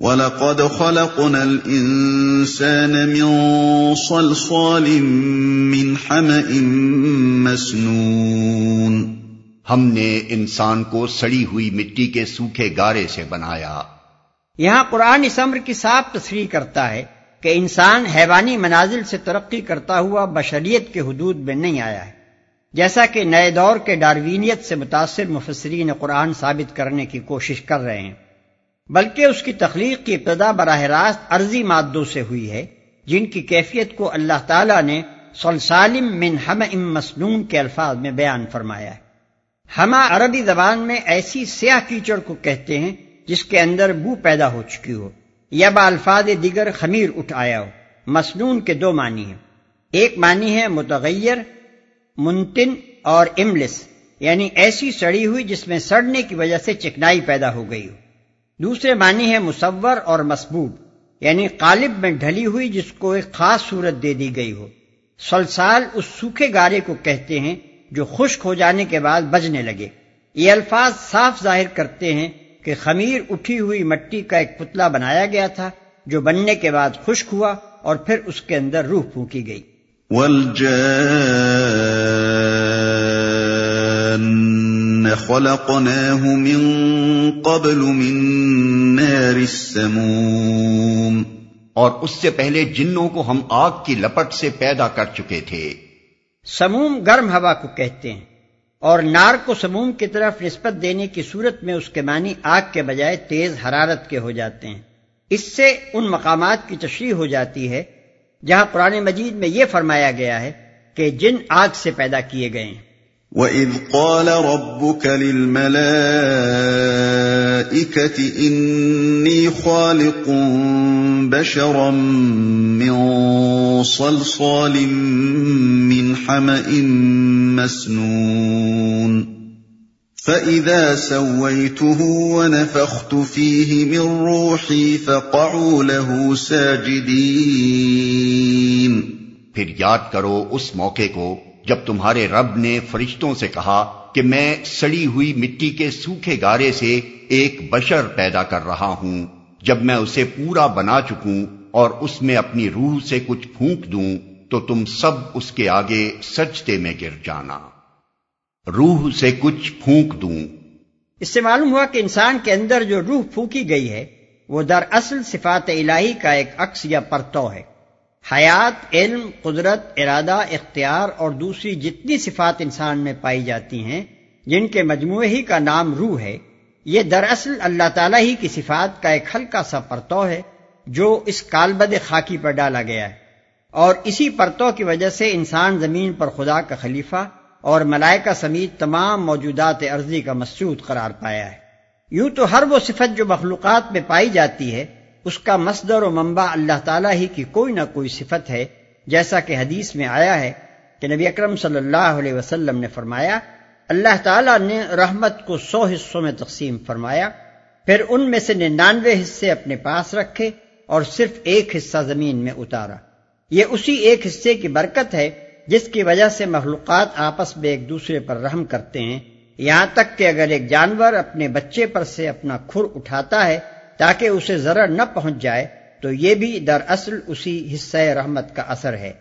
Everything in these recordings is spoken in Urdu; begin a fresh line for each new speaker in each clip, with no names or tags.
وَلَقَدْ خَلَقْنَا الْإِنسَانَ مِنْ صَلْصَالٍ مِّنْ حَمَإٍ مَسْنُونٍ۔
ہم نے انسان کو سڑی ہوئی مٹی کے سوکھے گارے سے بنایا۔
یہاں قرآن اس امر کی صاف تصریح کرتا ہے کہ انسان حیوانی منازل سے ترقی کرتا ہوا بشریت کے حدود میں نہیں آیا ہے۔ جیسا کہ نئے دور کے ڈاروینیت سے متاثر مفسرین قرآن ثابت کرنے کی کوشش کر رہے ہیں۔ بلکہ اس کی تخلیق کی ابتدا براہ راست عرضی مادوں سے ہوئی ہے، جن کی کیفیت کو اللہ تعالی نے سلسالم من ہم ام مسنون کے الفاظ میں بیان فرمایا ہے۔ ہما عربی زبان میں ایسی سیاہ کیچڑ کو کہتے ہیں جس کے اندر بو پیدا ہو چکی ہو یا با الفاظ دیگر خمیر اٹھ آیا ہو۔ مسنون کے دو معنی ہیں۔ ایک معنی ہے متغیر، منتن اور املس یعنی ایسی سڑی ہوئی جس میں سڑنے کی وجہ سے چکنائی پیدا ہو گئی ہو۔ دوسرے معنی ہے مصور اور مسبوب یعنی قالب میں ڈھلی ہوئی جس کو ایک خاص صورت دے دی گئی ہو۔ سلسال اس سوکھے گارے کو کہتے ہیں جو خشک ہو جانے کے بعد بجنے لگے۔ یہ الفاظ صاف ظاہر کرتے ہیں کہ خمیر اٹھی ہوئی مٹی کا ایک پتلا بنایا گیا تھا، جو بننے کے بعد خشک ہوا اور پھر اس کے اندر روح پھونکی گئی۔
خلقناه من قبل من نار السموم۔
اور اس سے پہلے جنوں کو ہم آگ کی لپٹ سے پیدا کر چکے تھے۔
سموم گرم ہوا کو کہتے ہیں۔ اور نار کو سموم کی طرف نسبت دینے کی صورت میں اس کے معنی آگ کے بجائے تیز حرارت کے ہو جاتے ہیں۔ اس سے ان مقامات کی تشریح ہو جاتی ہے جہاں قرآن مجید میں یہ فرمایا گیا ہے کہ جن آگ سے پیدا کیے گئے ہیں۔
وَإِذْ قَالَ رَبُّكَ لِلْمَلَائِكَةِ إِنِّي خَالِقٌ بَشَرًا مِّن صَلْصَالٍ مِّنْ حَمَإٍ مَّسْنُونٍ فَإِذَا سَوَّيْتُهُ وَنَفَخْتُ فِيهِ مِن رُّوحِي فَقَعُوا لَهُ سَاجِدِينَ
پھر یاد کرو اس موقع کو جب تمہارے رب نے فرشتوں سے کہا کہ میں سڑی ہوئی مٹی کے سوکھے گارے سے ایک بشر پیدا کر رہا ہوں، جب میں اسے پورا بنا چکوں اور اس میں اپنی روح سے کچھ پھونک دوں، تو تم سب اس کے آگے سجتے میں گر جانا۔ روح سے کچھ پھونک دوں۔
اس سے معلوم ہوا کہ انسان کے اندر جو روح پھونکی گئی ہے، وہ در اصل صفات الہی کا ایک عکس یا پرتو ہے۔ حیات، علم، قدرت، ارادہ، اختیار اور دوسری جتنی صفات انسان میں پائی جاتی ہیں، جن کے مجموعے ہی کا نام روح ہے، یہ دراصل اللہ تعالیٰ ہی کی صفات کا ایک ہلکا سا پرتو ہے، جو اس کالبد خاکی پر ڈالا گیا ہے۔ اور اسی پرتو کی وجہ سے انسان زمین پر خدا کا خلیفہ اور ملائکہ سمیت تمام موجودات عرضی کا مسجود قرار پایا ہے۔ یوں تو ہر وہ صفت جو مخلوقات میں پائی جاتی ہے اس کا مصدر و منبع اللہ تعالیٰ ہی کی کوئی نہ کوئی صفت ہے، جیسا کہ حدیث میں آیا ہے کہ نبی اکرم صلی اللہ علیہ وسلم نے فرمایا، اللہ تعالیٰ نے رحمت کو سو حصوں میں تقسیم فرمایا، پھر ان میں سے ننانوے حصے اپنے پاس رکھے اور صرف ایک حصہ زمین میں اتارا۔ یہ اسی ایک حصے کی برکت ہے، جس کی وجہ سے مخلوقات آپس میں ایک دوسرے پر رحم کرتے ہیں۔ یہاں تک کہ اگر ایک جانور اپنے بچے پر سے اپنا کھر اٹھاتا ہے تاکہ اسے ذرا نہ پہنچ جائے، تو یہ بھی در اصل اسی حصہ رحمت کا اثر ہے۔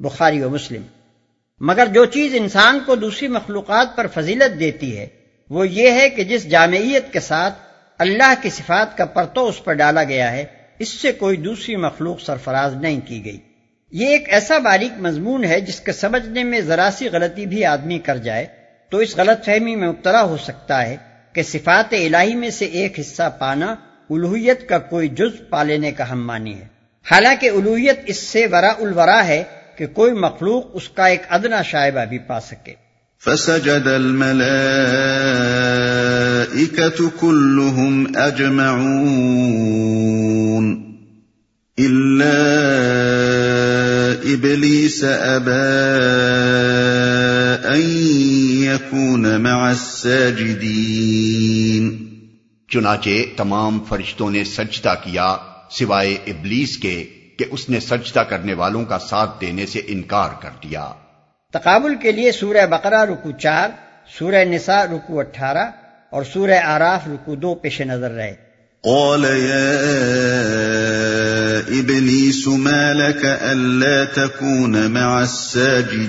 بخاری و مسلم۔ مگر جو چیز انسان کو دوسری مخلوقات پر فضیلت دیتی ہے، وہ یہ ہے کہ جس جامعیت کے ساتھ اللہ کی صفات کا پرتو اس پر ڈالا گیا ہے، اس سے کوئی دوسری مخلوق سرفراز نہیں کی گئی۔ یہ ایک ایسا باریک مضمون ہے جس کے سمجھنے میں ذرا سی غلطی بھی آدمی کر جائے، تو اس غلط فہمی میں مبتلا ہو سکتا ہے کہ صفات الہی میں سے ایک حصہ پانا الوحیت کا کوئی جز پا لینے کا ہم مانی ہے۔ حالانکہ الوحیت اس سے ورا الورا ہے کہ کوئی مخلوق اس کا ایک ادنا شائبہ بھی پا سکے۔
فسجد الملائكة كلهم أجمعون إلا إبليس أبى أن يكون مع الساجدين
چنانچہ تمام فرشتوں نے سجدہ کیا سوائے ابلیس کے کہ اس نے سجدہ کرنے والوں کا ساتھ دینے سے انکار کر دیا۔
تقابل کے لیے سورہ بقرہ رکو چار سورہ نساء رکو اٹھارہ اور سورہ آراف رکو دو پیش نظر رہے۔
قال يا ابليس ما لك الا تكون مع الساجدين؟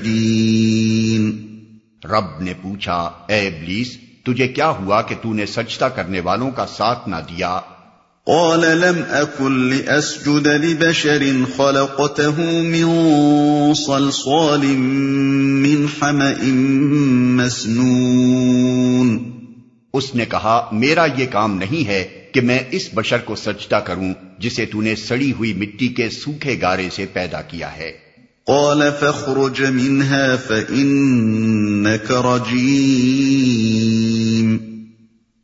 رب نے پوچھا اے ابلیس تجھے کیا ہوا کہ تو نے سجدہ کرنے والوں کا ساتھ نہ دیا؟
قال لم اكن لاسجد لبشر خلقته من صلصال من حمأ مسنون.
اس نے کہا میرا یہ کام نہیں ہے کہ میں اس بشر کو سجدہ کروں جسے تو نے سڑی ہوئی مٹی کے سوکھے گارے سے پیدا کیا ہے۔
قال فاخرج منها فإنك رجيم.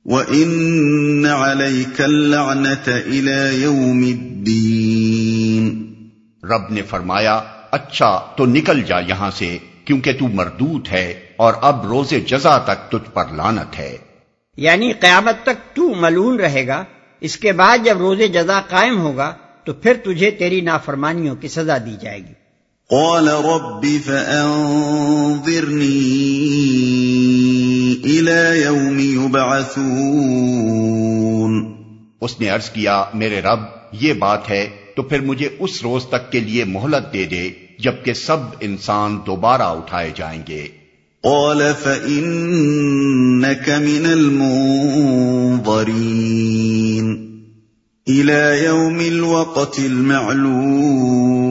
وإن عليك اللعنة إلى يوم الدين.
رب نے فرمایا اچھا تو نکل جا یہاں سے کیونکہ تو مردوت ہے اور اب روز جزا تک تجھ پر لانت ہے۔
یعنی قیامت تک تو ملون رہے گا اس کے بعد جب روز جزا قائم ہوگا تو پھر تجھے تیری نافرمانیوں کی سزا دی جائے گی۔
قال رب فأنظرني إلى يوم يبعثون
اس نے عرض کیا میرے رب یہ بات ہے تو پھر مجھے اس روز تک کے لیے مہلت دے دے جبکہ سب انسان دوبارہ اٹھائے جائیں گے۔
قال فإنك من المنظرين إلى يوم الوقت المعلوم۔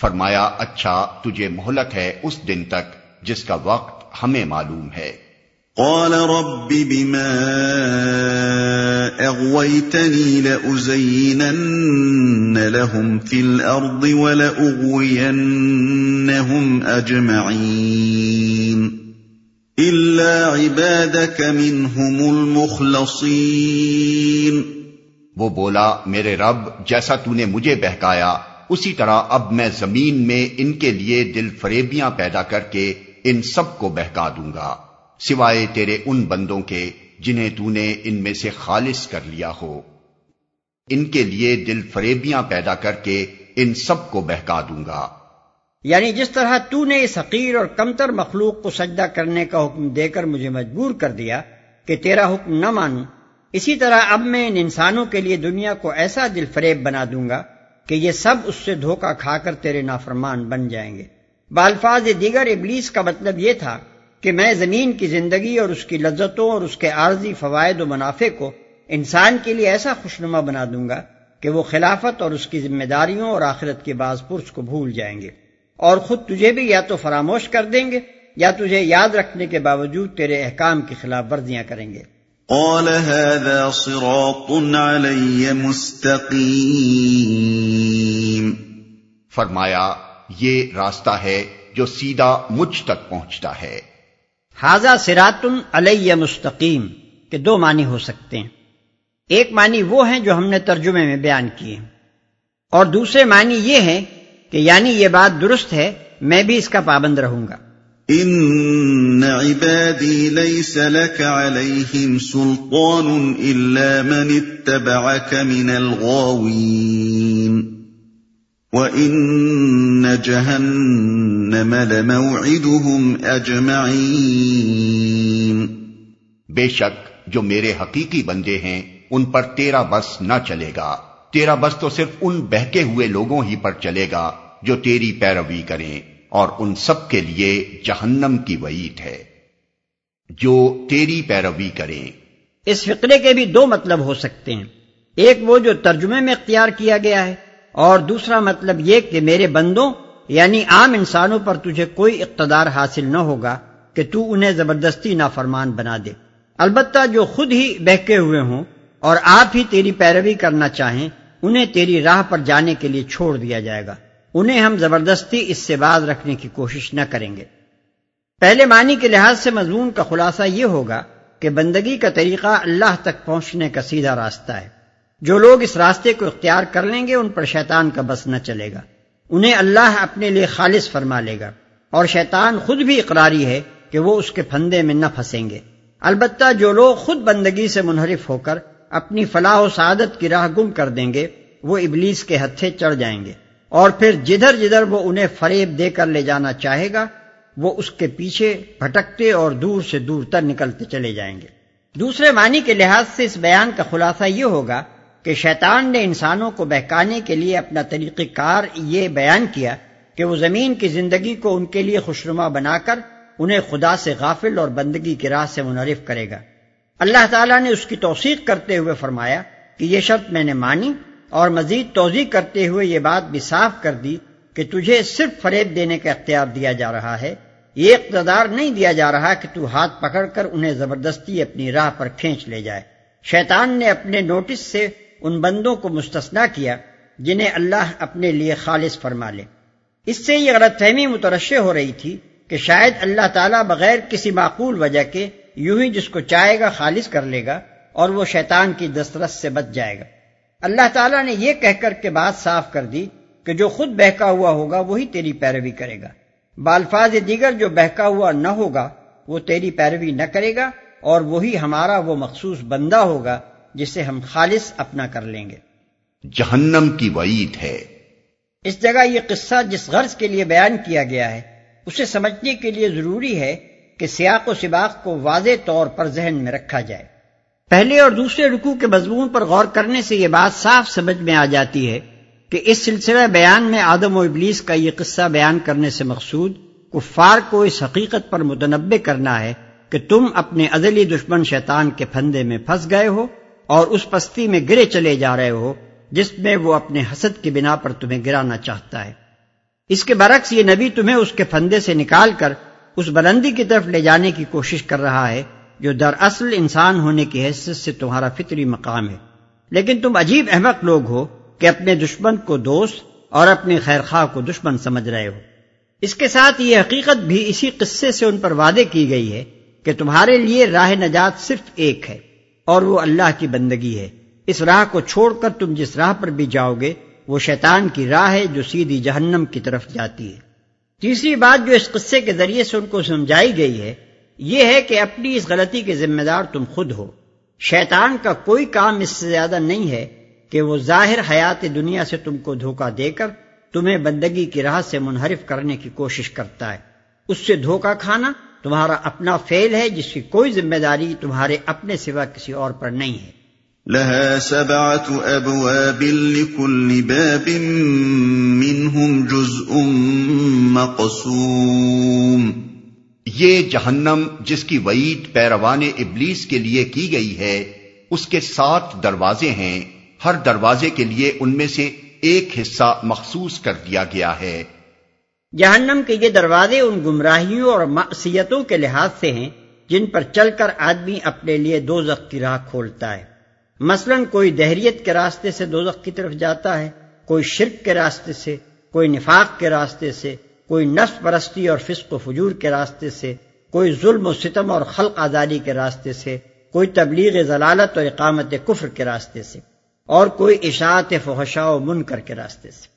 فرمایا اچھا تجھے مہلت ہے اس دن تک جس کا وقت ہمیں معلوم ہے۔
قال رب بما أغويتني لأزينن لهم في الأرض ولأغوينهم أجمعين إلا عبادك منهم المخلصين
وہ بولا میرے رب جیسا تو نے مجھے بہکایا اسی طرح اب میں زمین میں ان کے لیے دل فریبیاں پیدا کر کے ان سب کو بہکا دوں گا، سوائے تیرے ان بندوں کے جنہیں تو نے ان میں سے خالص کر لیا ہو۔ ان کے لیے دل فریبیاں پیدا کر کے ان سب کو بہکا دوں گا۔
یعنی جس طرح تو نے اس حقیر اور کمتر مخلوق کو سجدہ کرنے کا حکم دے کر مجھے مجبور کر دیا کہ تیرا حکم نہ مانوں، اسی طرح اب میں ان انسانوں کے لیے دنیا کو ایسا دل فریب بنا دوں گا کہ یہ سب اس سے دھوکہ کھا کر تیرے نافرمان بن جائیں گے۔ بالفاظ دیگر ابلیس کا مطلب یہ تھا کہ میں زمین کی زندگی اور اس کی لذتوں اور اس کے عارضی فوائد و منافع کو انسان کے لیے ایسا خوشنما بنا دوں گا کہ وہ خلافت اور اس کی ذمہ داریوں اور آخرت کے بعض پرس کو بھول جائیں گے۔ اور خود تجھے بھی یا تو فراموش کر دیں گے یا تجھے یاد رکھنے کے باوجود تیرے احکام کی خلاف ورزیاں کریں گے۔
قال هذا صراط علي مستقيم۔
فرمایا یہ راستہ ہے جو سیدھا مجھ تک پہنچتا ہے۔
حاضہ سراتن علیہ مستقیم کے دو معنی ہو سکتے ہیں۔ ایک معنی وہ ہیں جو ہم نے ترجمے میں بیان کیے۔ اور دوسرے معنی یہ ہے کہ یعنی یہ بات درست ہے میں بھی اس کا پابند رہوں گا۔
ان عبادي ليس لك عليهم سلطان الا من اتبعك من الغاوين وان جهنم لموعدهم اجمعين
بے شک جو میرے حقیقی بندے ہیں، ان پر تیرا بس نہ چلے گا۔ تیرا بس تو صرف ان بہکے ہوئے لوگوں ہی پر چلے گا جو تیری پیروی کریں۔ اور ان سب کے لیے جہنم کی وعید ہے۔ جو تیری پیروی کریں۔
اس فقرے کے بھی دو مطلب ہو سکتے ہیں۔ ایک وہ جو ترجمے میں اختیار کیا گیا ہے، اور دوسرا مطلب یہ کہ میرے بندوں یعنی عام انسانوں پر تجھے کوئی اقتدار حاصل نہ ہوگا کہ تو انہیں زبردستی نافرمان بنا دے۔ البتہ جو خود ہی بہکے ہوئے ہوں اور آپ ہی تیری پیروی کرنا چاہیں، انہیں تیری راہ پر جانے کے لیے چھوڑ دیا جائے گا۔ انہیں ہم زبردستی اس سے باز رکھنے کی کوشش نہ کریں گے۔ پہلے معنی کے لحاظ سے مضمون کا خلاصہ یہ ہوگا کہ بندگی کا طریقہ اللہ تک پہنچنے کا سیدھا راستہ ہے۔ جو لوگ اس راستے کو اختیار کر لیں گے، ان پر شیطان کا بس نہ چلے گا۔ انہیں اللہ اپنے لیے خالص فرما لے گا۔ اور شیطان خود بھی اقراری ہے کہ وہ اس کے پھندے میں نہ پھنسیں گے۔ البتہ جو لوگ خود بندگی سے منحرف ہو کر اپنی فلاح و سعادت کی راہ گم کر دیں گے، وہ ابلیس کے ہتھے چڑھ جائیں گے۔ اور پھر جدھر جدھر وہ انہیں فریب دے کر لے جانا چاہے گا، وہ اس کے پیچھے بھٹکتے اور دور سے دور تر نکلتے چلے جائیں گے۔ دوسرے معنی کے لحاظ سے اس بیان کا خلاصہ یہ ہوگا کہ شیطان نے انسانوں کو بہکانے کے لیے اپنا طریقہ کار یہ بیان کیا کہ وہ زمین کی زندگی کو ان کے لیے خوشنما بنا کر انہیں خدا سے غافل اور بندگی کی راہ سے منعرف کرے گا۔ اللہ تعالیٰ نے اس کی توثیق کرتے ہوئے فرمایا کہ یہ شرط میں نے مانی اور مزید توضیع کرتے ہوئے یہ بات بھی صاف کر دی کہ تجھے صرف فریب دینے کا اختیار دیا جا رہا ہے، یہ اقتدار نہیں دیا جا رہا کہ تو ہاتھ پکڑ کر انہیں زبردستی اپنی راہ پر کھینچ لے جائے۔ شیطان نے اپنے نوٹس سے ان بندوں کو مستثنا کیا جنہیں اللہ اپنے لیے خالص فرما لے۔ اس سے یہ غلط فہمی مترشع ہو رہی تھی کہ شاید اللہ تعالیٰ بغیر کسی معقول وجہ کے یوں ہی جس کو چاہے گا خالص کر لے گا اور وہ شیطان کی دسترس سے بچ جائے گا۔ اللہ تعالیٰ نے یہ کہہ کر کے بات صاف کر دی کہ جو خود بہکا ہوا ہوگا وہی تیری پیروی کرے گا۔ بالفاظ دیگر جو بہکا ہوا نہ ہوگا وہ تیری پیروی نہ کرے گا اور وہی ہمارا وہ مخصوص بندہ ہوگا جسے ہم خالص اپنا کر لیں گے۔
جہنم کی وعید ہے۔
اس جگہ یہ قصہ جس غرض کے لیے بیان کیا گیا ہے اسے سمجھنے کے لیے ضروری ہے کہ سیاق و سباق کو واضح طور پر ذہن میں رکھا جائے۔ پہلے اور دوسرے رکوع کے مضمون پر غور کرنے سے یہ بات صاف سمجھ میں آ جاتی ہے کہ اس سلسلہ بیان میں آدم و ابلیس کا یہ قصہ بیان کرنے سے مقصود کفار کو اس حقیقت پر متنبع کرنا ہے کہ تم اپنے ازلی دشمن شیطان کے پھندے میں پھنس گئے ہو اور اس پستی میں گرے چلے جا رہے ہو جس میں وہ اپنے حسد کی بنا پر تمہیں گرانا چاہتا ہے۔ اس کے برعکس یہ نبی تمہیں اس کے پھندے سے نکال کر اس بلندی کی طرف لے جانے کی کوشش کر رہا ہے جو دراصل انسان ہونے کی حیثیت سے تمہارا فطری مقام ہے۔ لیکن تم عجیب احمق لوگ ہو کہ اپنے دشمن کو دوست اور اپنے خیر خواہ کو دشمن سمجھ رہے ہو۔ اس کے ساتھ یہ حقیقت بھی اسی قصے سے ان پر وعدے کی گئی ہے کہ تمہارے لیے راہ نجات صرف ایک ہے اور وہ اللہ کی بندگی ہے۔ اس راہ کو چھوڑ کر تم جس راہ پر بھی جاؤ گے، وہ شیطان کی راہ ہے جو سیدھی جہنم کی طرف جاتی ہے۔ تیسری بات جو اس قصے کے ذریعے سے ان کو سمجھائی گئی ہے یہ ہے کہ اپنی اس غلطی کے ذمہ دار تم خود ہو۔ شیطان کا کوئی کام اس سے زیادہ نہیں ہے کہ وہ ظاہر حیات دنیا سے تم کو دھوکہ دے کر تمہیں بندگی کی راہ سے منحرف کرنے کی کوشش کرتا ہے۔ اس سے دھوکہ کھانا تمہارا اپنا فیل ہے، جس کی کوئی ذمہ داری تمہارے اپنے سوا کسی اور پر نہیں ہے۔
لها سبعة أبواب لكل باب منهم جزء مقسوم۔
یہ جہنم جس کی وعید پیروان ابلیس کے لیے کی گئی ہے، اس کے سات دروازے ہیں۔ ہر دروازے کے لیے ان میں سے ایک حصہ مخصوص کر دیا گیا ہے۔
جہنم کے یہ دروازے ان گمراہیوں اور معصیتوں کے لحاظ سے ہیں، جن پر چل کر آدمی اپنے لیے دو کی راہ کھولتا ہے۔ مثلا کوئی دہریت کے راستے سے دو کی طرف جاتا ہے، کوئی شرک کے راستے سے، کوئی نفاق کے راستے سے کوئی نفس پرستی اور فسق و فجور کے راستے سے، کوئی ظلم و ستم اور خلق آزادی کے راستے سے، کوئی تبلیغ ضلالت اور اقامت کفر کے راستے سے، اور کوئی اشاعت فحشا و منکر کے راستے سے۔